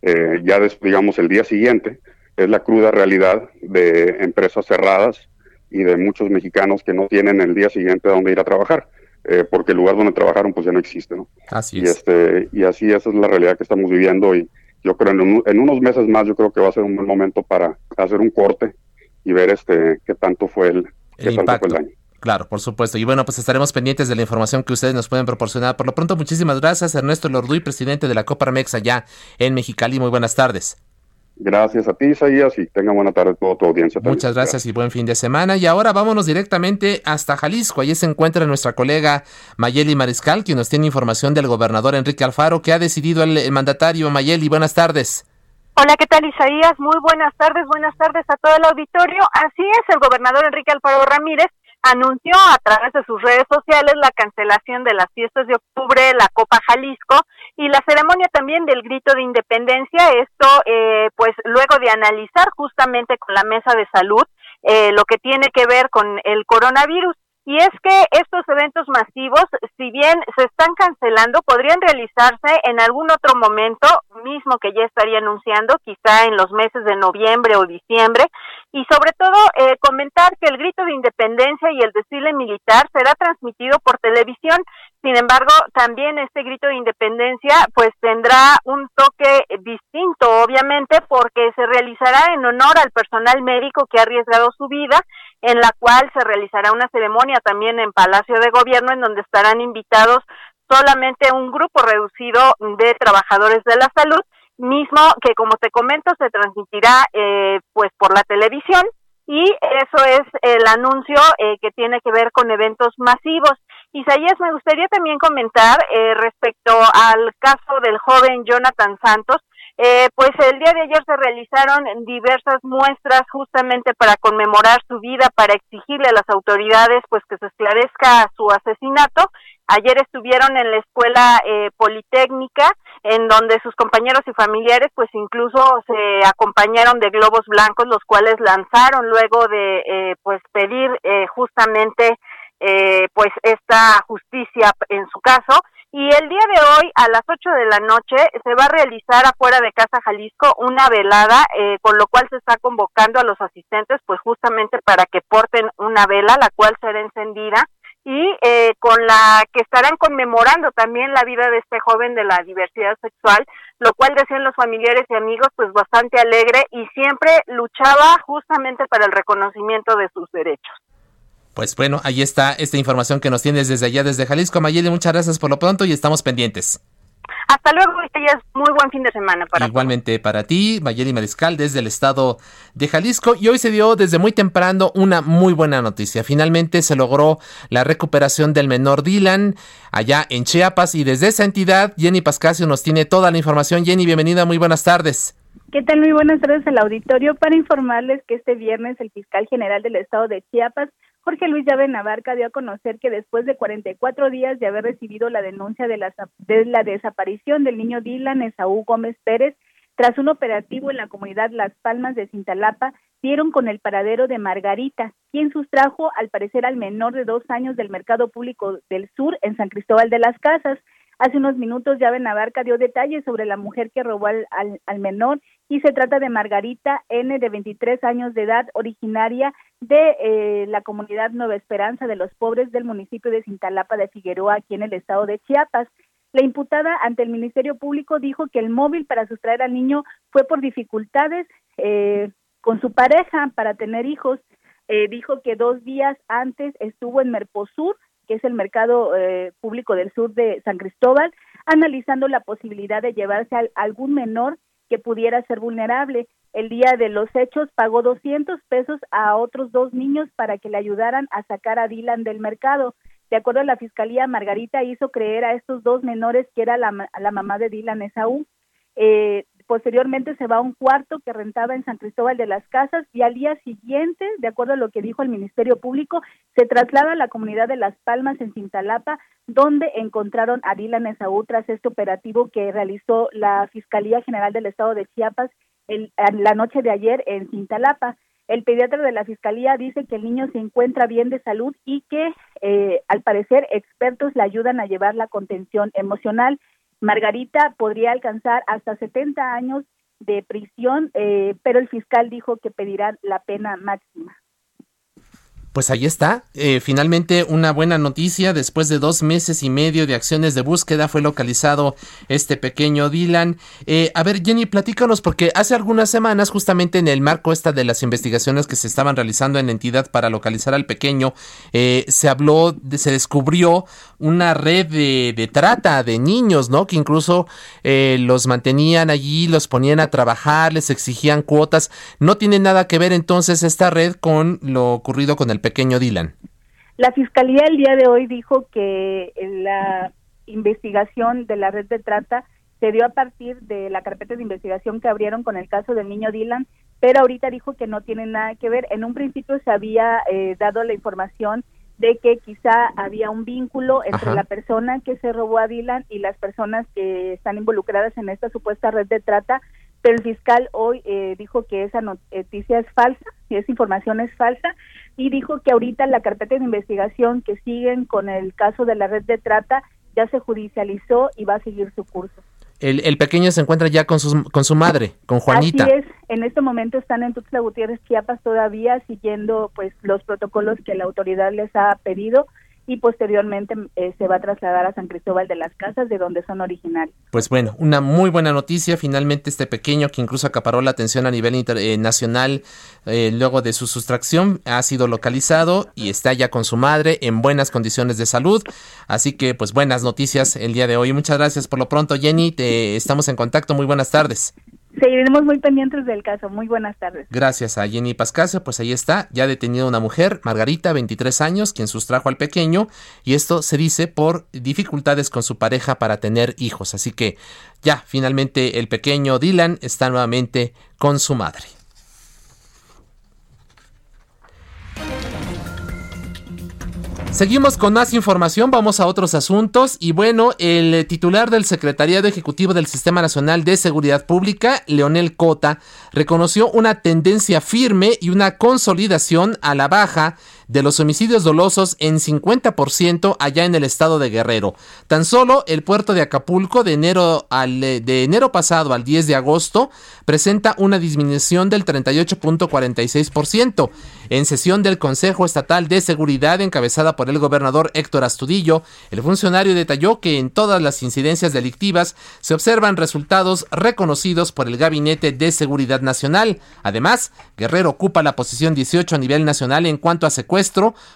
eh, ya digamos el día siguiente, es la cruda realidad de empresas cerradas y de muchos mexicanos que no tienen el día siguiente a dónde ir a trabajar. Eh, porque el lugar donde trabajaron pues ya no existe, ¿no? Así y Este, y así esa es la realidad que estamos viviendo y yo creo en, en unos meses más yo creo que va a ser un buen momento para hacer un corte y ver este qué tanto fue el, qué tanto fue el daño. Claro, por supuesto. Y bueno, pues estaremos pendientes de la información que ustedes nos pueden proporcionar. Por lo pronto, muchísimas gracias, Ernesto Lorduy, presidente de la Copa Mex allá en Mexicali. Muy buenas tardes. Gracias a ti, Isaías, y tenga buena tarde a toda tu audiencia. Muchas gracias, y buen fin de semana. Y ahora vámonos directamente hasta Jalisco. Allí se encuentra nuestra colega Mayeli Mariscal, quien nos tiene información del gobernador Enrique Alfaro, que ha decidido el, mandatario. Mayeli, buenas tardes. Hola, ¿qué tal Isaías? Muy buenas tardes, buenas tardes a todo el auditorio. Así es, el gobernador Enrique Alfaro Ramírez anunció a través de sus redes sociales la cancelación de las fiestas de octubre, la Copa Jalisco y la ceremonia también del grito de independencia. Esto, eh, pues, luego de analizar justamente con la mesa de salud eh, lo que tiene que ver con el coronavirus. Y es que estos eventos masivos, si bien se están cancelando, podrían realizarse en algún otro momento, mismo que ya estaría anunciando, quizá en los meses de noviembre o diciembre. Y sobre todo, eh, comentar que el grito de independencia y el desfile militar será transmitido por televisión. Sin embargo, también este grito de independencia pues tendrá un toque distinto, obviamente, porque se realizará en honor al personal médico que ha arriesgado su vida en la cual se realizará una ceremonia también en Palacio de Gobierno, en donde estarán invitados solamente un grupo reducido de trabajadores de la salud, mismo que, como te comento, se transmitirá eh, pues por la televisión y eso es el anuncio eh, que tiene que ver con eventos masivos. Isaías, me gustaría también comentar eh, respecto al caso del joven Jonathan Santos, eh, pues el día de ayer se realizaron diversas muestras justamente para conmemorar su vida, para exigirle a las autoridades pues que se esclarezca su asesinato. Ayer estuvieron en la escuela eh, politécnica, en donde sus compañeros y familiares, pues incluso se acompañaron de globos blancos, los cuales lanzaron luego de, eh, pues pedir eh, justamente, pues esta justicia en su caso. Y el día de hoy, a las 8 de la noche, se va a realizar afuera de Casa Jalisco una velada, con lo cual se está convocando a los asistentes, pues justamente para que porten una vela, la cual será encendida y eh, con la que estarán conmemorando también la vida de este joven de la diversidad sexual, lo cual decían los familiares y amigos pues bastante alegre y siempre luchaba justamente para el reconocimiento de sus derechos. Pues bueno, ahí está esta información que nos tienes desde allá, desde Jalisco. Mayeli, muchas gracias por lo pronto y estamos pendientes. Hasta luego, este ya es muy buen fin de semana para Igualmente para ti, Mayeli Mariscal, desde el estado de Jalisco. Y hoy se dio desde muy temprano una muy buena noticia. Finalmente se logró la recuperación del menor Dylan allá en Chiapas y desde esa entidad, Jenny Pascasio nos tiene toda la información. Jenny, bienvenida, muy buenas tardes. ¿Qué tal? Muy buenas tardes al auditorio para informarles que este viernes el fiscal general del estado de Chiapas Jorge Luis Llave Navarca dio a conocer que después de 44 días de haber recibido la denuncia de la, de la desaparición del niño Dylan Esaú Gómez Pérez, tras un operativo en la comunidad Las Palmas de Cintalapa, dieron con el paradero de Margarita, quien sustrajo al parecer al menor de dos años del mercado público del sur en San Cristóbal de las Casas. Hace unos minutos Llave Navarca dio detalles sobre la mujer que robó al, al, menor y se trata de Margarita N de 23 años de edad, originaria de eh, la comunidad Nueva Esperanza de los Pobres del municipio de Cintalapa de Figueroa, aquí en el estado de Chiapas. La imputada ante el Ministerio Público dijo que el móvil para sustraer al niño fue por dificultades eh, con su pareja para tener hijos. Eh, dijo que dos días antes estuvo en Merposur que es el mercado eh, público del sur de San Cristóbal, analizando la posibilidad de llevarse a algún menor que pudiera ser vulnerable. El día de los hechos pagó 200 pesos a otros dos niños para que le ayudaran a sacar a Dylan del mercado. De acuerdo a la fiscalía, Margarita hizo creer a estos dos menores que era la, la mamá de Dylan Esaú. Eh, Posteriormente se va a un cuarto que rentaba en San Cristóbal de las Casas y al día siguiente, de acuerdo a lo que dijo el Ministerio Público, se traslada a la comunidad de Las Palmas en Cintalapa, donde encontraron a Dylan Esaú tras este operativo que realizó la Fiscalía General del Estado de Chiapas la noche de ayer en Cintalapa. El pediatra de la Fiscalía dice que el niño se encuentra bien de salud y que, eh, al parecer, expertos le ayudan a llevar la contención emocional. Margarita podría alcanzar hasta 70 años de prisión, eh, pero el fiscal dijo que pedirá la pena máxima. Pues ahí está. Eh, finalmente una buena noticia. Después de dos meses y medio de acciones de búsqueda fue localizado este pequeño Dylan. Eh, a ver, Jenny, platícanos porque hace algunas semanas, justamente en el marco esta de las investigaciones que se estaban realizando en entidad para localizar al pequeño, eh, se habló, se descubrió una red de, de, trata de niños, ¿no? Que incluso los mantenían allí, los ponían a trabajar, les exigían cuotas. No tiene nada que ver entonces esta red con lo ocurrido con el pequeño Dylan? La fiscalía el día de hoy dijo que la investigación de la red de trata se dio a partir de la carpeta de investigación que abrieron con el caso del niño Dylan, pero ahorita dijo que no tiene nada que ver. En un principio se había eh, dado la información de que quizá había un vínculo entre la persona que se robó a Dylan y las personas que están involucradas en esta supuesta red de trata, pero el fiscal hoy eh, dijo que esa noticia es falsa, y esa información es falsa, y dijo que ahorita la carpeta de investigación que siguen con el caso de la red de trata ya se judicializó y va a seguir su curso. El, pequeño se encuentra ya con, sus, con su madre, con Juanita. Así es, en este momento están en Tuxtla Gutiérrez, Chiapas todavía siguiendo pues los protocolos que la autoridad les ha pedido y posteriormente eh, se va a trasladar a San Cristóbal de las Casas, de donde son originarios. Pues bueno, una muy buena noticia. Finalmente este pequeño que incluso acaparó la atención a nivel internacional nacional eh, luego de su sustracción ha sido localizado y está ya con su madre en buenas condiciones de salud. Así que pues buenas noticias el día de hoy. Muchas gracias por lo pronto Jenny. Te, estamos en contacto. Muy buenas tardes. Seguiremos muy pendientes del caso. Muy buenas tardes. Gracias a Jenny Pascasio, pues ahí está, ya detenida una mujer, Margarita, 23 años, quien sustrajo al pequeño, y esto se dice por dificultades con su pareja para tener hijos. Así que ya, finalmente el pequeño Dylan está nuevamente con su madre. Seguimos con más información, vamos a otros asuntos. Y bueno, el titular del Secretariado Ejecutivo del Sistema Nacional de Seguridad Pública, Leonel Cota, reconoció una tendencia firme y una consolidación a la baja de los homicidios dolosos en 50% allá en el estado de Guerrero. Tan solo el puerto de Acapulco de enero, al, eh, de enero pasado al 10 de agosto presenta una disminución del 38.46%. En sesión del Consejo Estatal de Seguridad encabezada por el gobernador Héctor Astudillo, el funcionario detalló que en todas las incidencias delictivas se observan resultados reconocidos por el Gabinete de Seguridad Nacional. Además, Guerrero ocupa la posición 18 a nivel nacional en cuanto a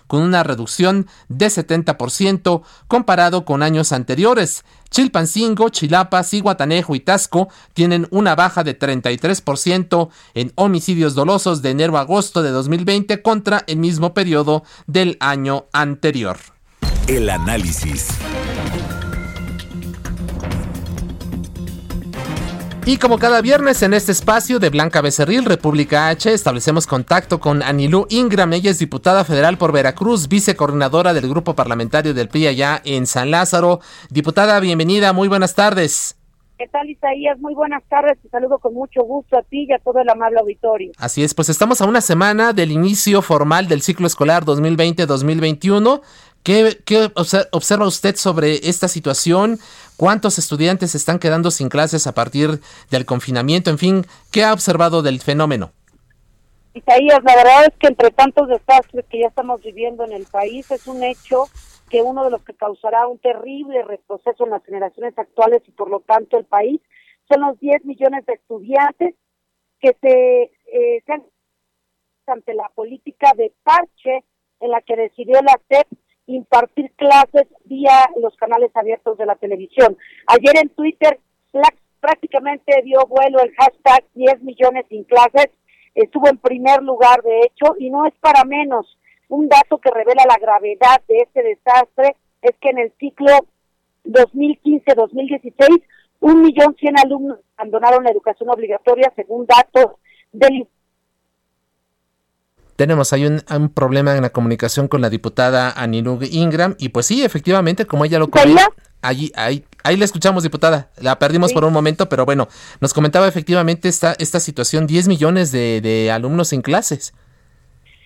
con una reducción de 70% comparado con años anteriores. Chilpancingo, Chilapas, Iguatanejo y Tasco tienen una baja de 33% en homicidios dolosos de enero a agosto de 2020 contra el mismo periodo del año anterior. El análisis. Y como cada viernes en este espacio de Blanca Becerril, República H, establecemos contacto con Anilú Ingram. Ella es diputada federal por Veracruz, vicecoordinadora del grupo parlamentario del PRI allá en San Lázaro. Diputada, bienvenida, muy buenas tardes. ¿Qué tal, Isaías? Muy buenas tardes. Te saludo con mucho gusto a ti y a todo el amable auditorio. Así es, pues estamos a una semana del inicio formal del ciclo escolar 2020-2021. ¿Qué, ¿Qué, observa usted sobre esta situación? ¿Cuántos estudiantes están quedando sin clases a partir del confinamiento? En fin, ¿qué ha observado del fenómeno? Isaías, la verdad es que entre tantos desastres que ya estamos viviendo en el país, es un hecho que uno de los que causará un terrible retroceso en las generaciones actuales y por lo tanto el país son los 10 millones de estudiantes que se, eh, se han ante la política de parche en la que decidió la SEP impartir clases vía los canales abiertos de la televisión. Ayer en Twitter prácticamente dio vuelo el hashtag 10 millones sin clases, estuvo en primer lugar de hecho y no es para menos. Un dato que revela la gravedad de este desastre es que en el ciclo 2015-2016 un millón cien alumnos abandonaron la educación obligatoria según datos del tenemos ahí un, problema en la comunicación con la diputada Anilug Ingram y pues sí, efectivamente, como ella lo comentó, allí, ahí, ahí la escuchamos, diputada, la perdimos por un momento, pero bueno, nos comentaba efectivamente esta, esta situación, 10 millones de, de alumnos en clases.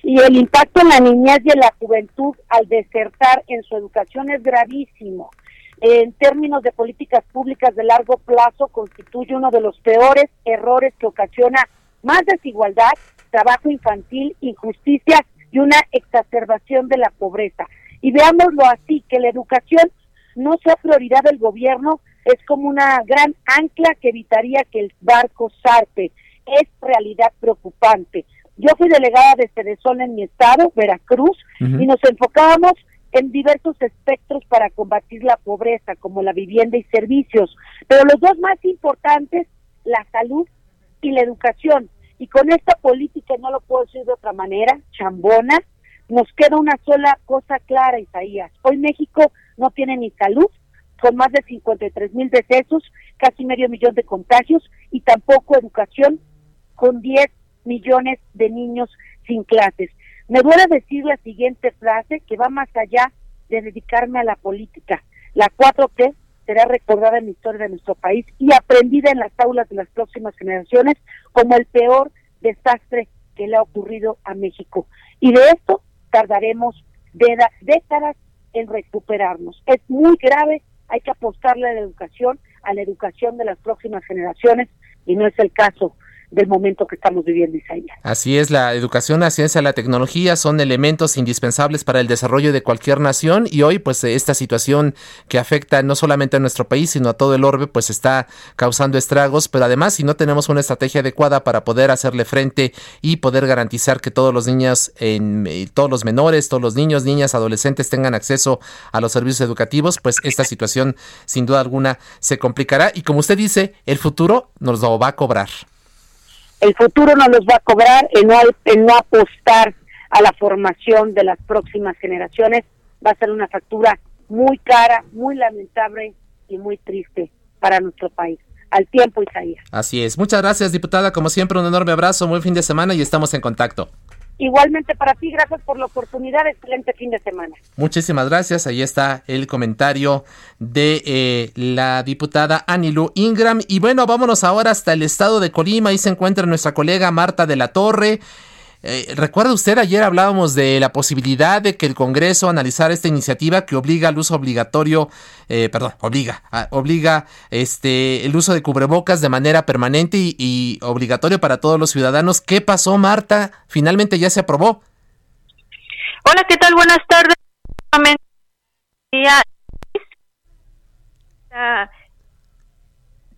Y el impacto en la niñez y en la juventud al desertar en su educación es gravísimo. En términos de políticas públicas de largo plazo, constituye uno de los peores errores que ocasiona más desigualdad trabajo infantil, injusticia y una exacerbación de la pobreza. Y veámoslo así, que la educación no sea prioridad del gobierno es como una gran ancla que evitaría que el barco zarpe. Es realidad preocupante. Yo fui delegada de Cedesol en mi estado, Veracruz, y nos enfocábamos en diversos espectros para combatir la pobreza, como la vivienda y servicios. Pero los dos más importantes, la salud y la educación. Y con esta política, no lo puedo decir de otra manera, chambona, nos queda una sola cosa clara, Isaías. Hoy México no tiene ni salud, con más de 53 mil decesos, casi medio millón de contagios, y tampoco educación, con 10 millones de niños sin clases. Me duele decir la siguiente frase que va más allá de dedicarme a la política. La 4T será recordada en la historia de nuestro país y aprendida en las aulas de las próximas generaciones como el peor desastre que le ha ocurrido a México. Y de esto tardaremos décadas en recuperarnos. Es muy grave, hay que apostarle a la educación, a la educación de las próximas generaciones, y no es el caso del momento que estamos viviendo, Isaías. Así es, la educación, la ciencia, la tecnología son elementos indispensables para el desarrollo de cualquier nación y hoy pues esta situación que afecta no solamente a nuestro país, sino a todo el orbe, pues está causando estragos, pero además si no tenemos una estrategia adecuada para poder hacerle frente y poder garantizar que todos los niños, en, eh, todos los menores, todos los niños, niñas, adolescentes tengan acceso a los servicios educativos, pues esta situación sin duda alguna se complicará y como usted dice, el futuro nos lo va a cobrar el futuro no los va a cobrar en no, no apostar a la formación de las próximas generaciones. Va a ser una factura muy cara, muy lamentable y muy triste para nuestro país. Al tiempo, Isaías. Así es. Muchas gracias, diputada. Como siempre, un enorme abrazo, muy fin de semana y estamos en contacto. Igualmente para ti, gracias por la oportunidad, excelente fin de semana. Muchísimas gracias, ahí está el comentario de eh, la diputada Anilu Ingram. Y bueno, vámonos ahora hasta el estado de Colima, ahí se encuentra nuestra colega Marta de la Torre. Eh, ¿Recuerda usted, ayer hablábamos de la posibilidad de que el Congreso analizara esta iniciativa que obliga al uso obligatorio, eh, perdón, obliga, obliga este, el uso de cubrebocas de manera permanente y, obligatorio para todos los ciudadanos? ¿Qué pasó, Marta? Finalmente ya se aprobó. Hola, ¿qué tal? Buenas tardes.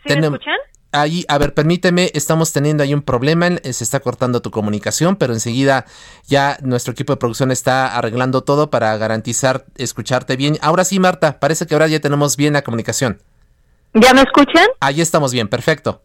¿Sí me escuchan? Ahí, a ver, permíteme, estamos teniendo ahí un problema, se está cortando tu comunicación, pero enseguida ya nuestro equipo de producción está arreglando todo para garantizar escucharte bien. Ahora sí, Marta, parece que ahora ya tenemos bien la comunicación. ¿Ya me escuchan? Ahí estamos bien, perfecto.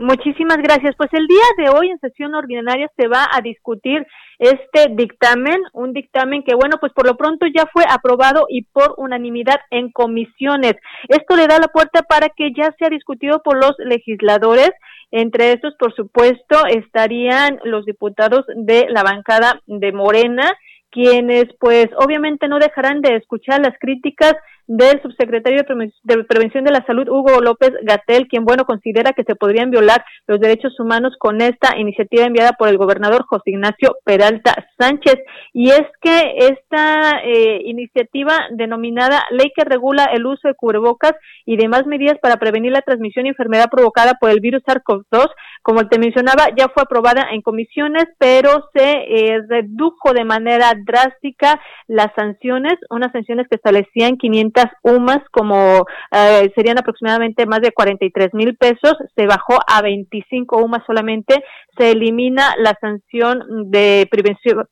Muchísimas gracias. Pues el día de hoy en sesión ordinaria se va a discutir este dictamen, un dictamen que, bueno, pues por lo pronto ya fue aprobado y por unanimidad en comisiones. Esto le da la puerta para que ya sea discutido por los legisladores. Entre estos, por supuesto, estarían los diputados de la bancada de Morena, quienes pues obviamente no dejarán de escuchar las críticas del subsecretario de Prevención de la Salud, Hugo López Gatel, quien, bueno, considera que se podrían violar los derechos humanos con esta iniciativa enviada por el gobernador José Ignacio Peralta Sánchez. Y es que esta eh, iniciativa denominada Ley que regula el uso de cubrebocas y demás medidas para prevenir la transmisión y enfermedad provocada por el virus SARS-CoV-2, como te mencionaba, ya fue aprobada en comisiones, pero se eh, redujo de manera drástica las sanciones, unas sanciones que establecían 500 UMAS, como eh, serían aproximadamente más de 43 mil pesos, se bajó a 25 UMAS solamente, se elimina la sanción de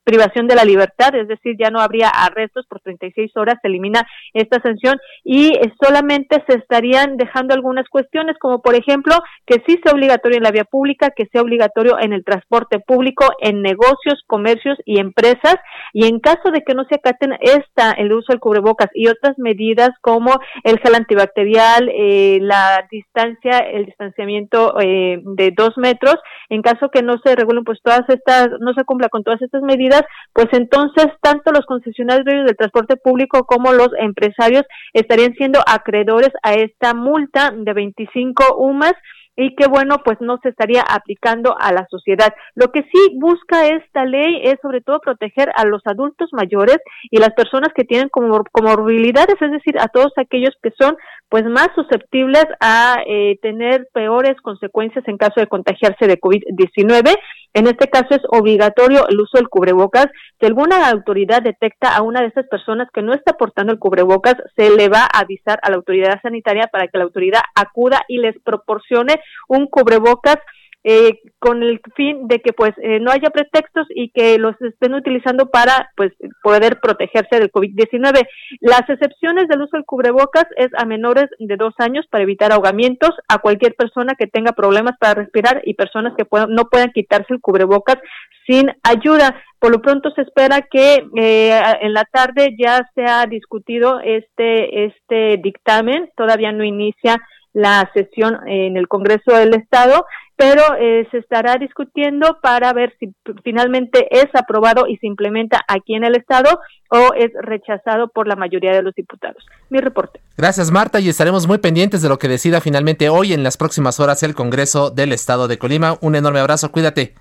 privación de la libertad, es decir, ya no habría arrestos por 36 horas, se elimina esta sanción y solamente se estarían dejando algunas cuestiones, como por ejemplo que sí sea obligatorio en la vía pública, que sea obligatorio en el transporte público, en negocios, comercios y empresas, y en caso de que no se acaten esta, el uso del cubrebocas y otras medidas como el gel antibacterial, eh, la distancia, el distanciamiento eh, de dos metros. En caso que no se regulen, pues todas estas, no se cumpla con todas estas medidas, pues entonces tanto los concesionarios del transporte público como los empresarios estarían siendo acreedores a esta multa de 25 UMAS y que bueno, pues no se estaría aplicando a la sociedad. Lo que sí busca esta ley es sobre todo proteger a los adultos mayores y las personas que tienen como comorbilidades, es decir, a todos aquellos que son pues más susceptibles a eh, tener peores consecuencias en caso de contagiarse de COVID-19. En este caso es obligatorio el uso del cubrebocas. Si alguna autoridad detecta a una de estas personas que no está portando el cubrebocas, se le va a avisar a la autoridad sanitaria para que la autoridad acuda y les proporcione un cubrebocas eh, con el fin de que pues eh, no haya pretextos y que los estén utilizando para pues poder protegerse del COVID-19. Las excepciones del uso del cubrebocas es a menores de dos años para evitar ahogamientos, a cualquier persona que tenga problemas para respirar y personas que no puedan quitarse el cubrebocas sin ayuda. Por lo pronto se espera que eh, en la tarde ya se ha discutido este este dictamen. Todavía no inicia la sesión en el Congreso del Estado, pero eh, se estará discutiendo para ver si finalmente es aprobado y se implementa aquí en el Estado o es rechazado por la mayoría de los diputados. Mi reporte. Gracias, Marta, y estaremos muy pendientes de lo que decida finalmente hoy en las próximas horas el Congreso del Estado de Colima. Un enorme abrazo, cuídate.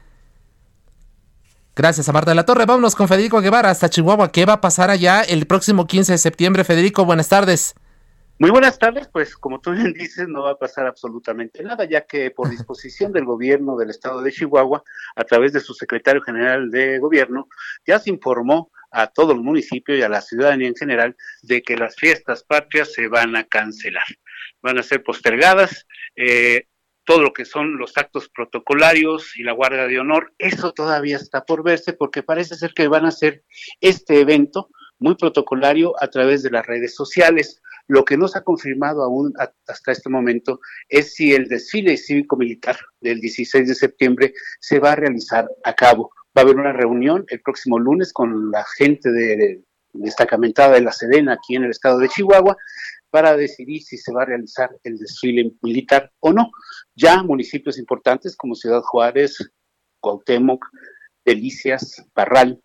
Gracias a Marta de la Torre. Vámonos con Federico Guevara hasta Chihuahua. ¿Qué va a pasar allá el próximo 15 de septiembre? Federico, buenas tardes. Muy buenas tardes, pues como tú bien dices, no va a pasar absolutamente nada, ya que por disposición del gobierno del estado de Chihuahua, a través de su secretario general de gobierno, ya se informó a todo el municipio y a la ciudadanía en general de que las fiestas patrias se van a cancelar, van a ser postergadas. Eh, todo lo que son los actos protocolarios y la Guardia de Honor, eso todavía está por verse porque parece ser que van a hacer este evento muy protocolario a través de las redes sociales. Lo que no se ha confirmado aún hasta este momento es si el desfile cívico-militar del 16 de septiembre se va a realizar a cabo. Va a haber una reunión el próximo lunes con la gente de, destacamentada de la Sedena aquí en el estado de Chihuahua para decidir si se va a realizar el desfile militar o no. Ya municipios importantes como Ciudad Juárez, Cuauhtémoc, Delicias, Parral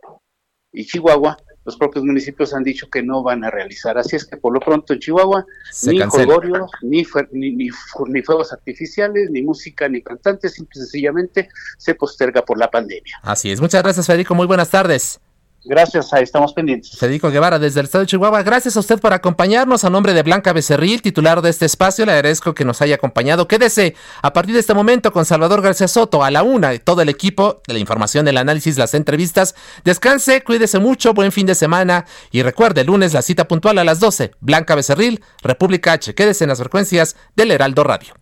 y Chihuahua, los propios municipios han dicho que no van a realizar. Así es que por lo pronto en Chihuahua, ni jolgorio, ni, ni, ni, fuegos artificiales, ni música, ni cantantes, simple y sencillamente se posterga por la pandemia. Así es. Muchas gracias, Federico. Muy buenas tardes. Gracias, ahí estamos pendientes. Federico Guevara, desde el estado de Chihuahua. Gracias a usted por acompañarnos. A nombre de Blanca Becerril, titular de este espacio, le agradezco que nos haya acompañado. Quédese a partir de este momento con Salvador García Soto a la una, todo el equipo de la información, del análisis, las entrevistas. Descanse, cuídese mucho, buen fin de semana y recuerde, el lunes la cita puntual a las 12. Blanca Becerril, República H. Quédese en las frecuencias del Heraldo Radio.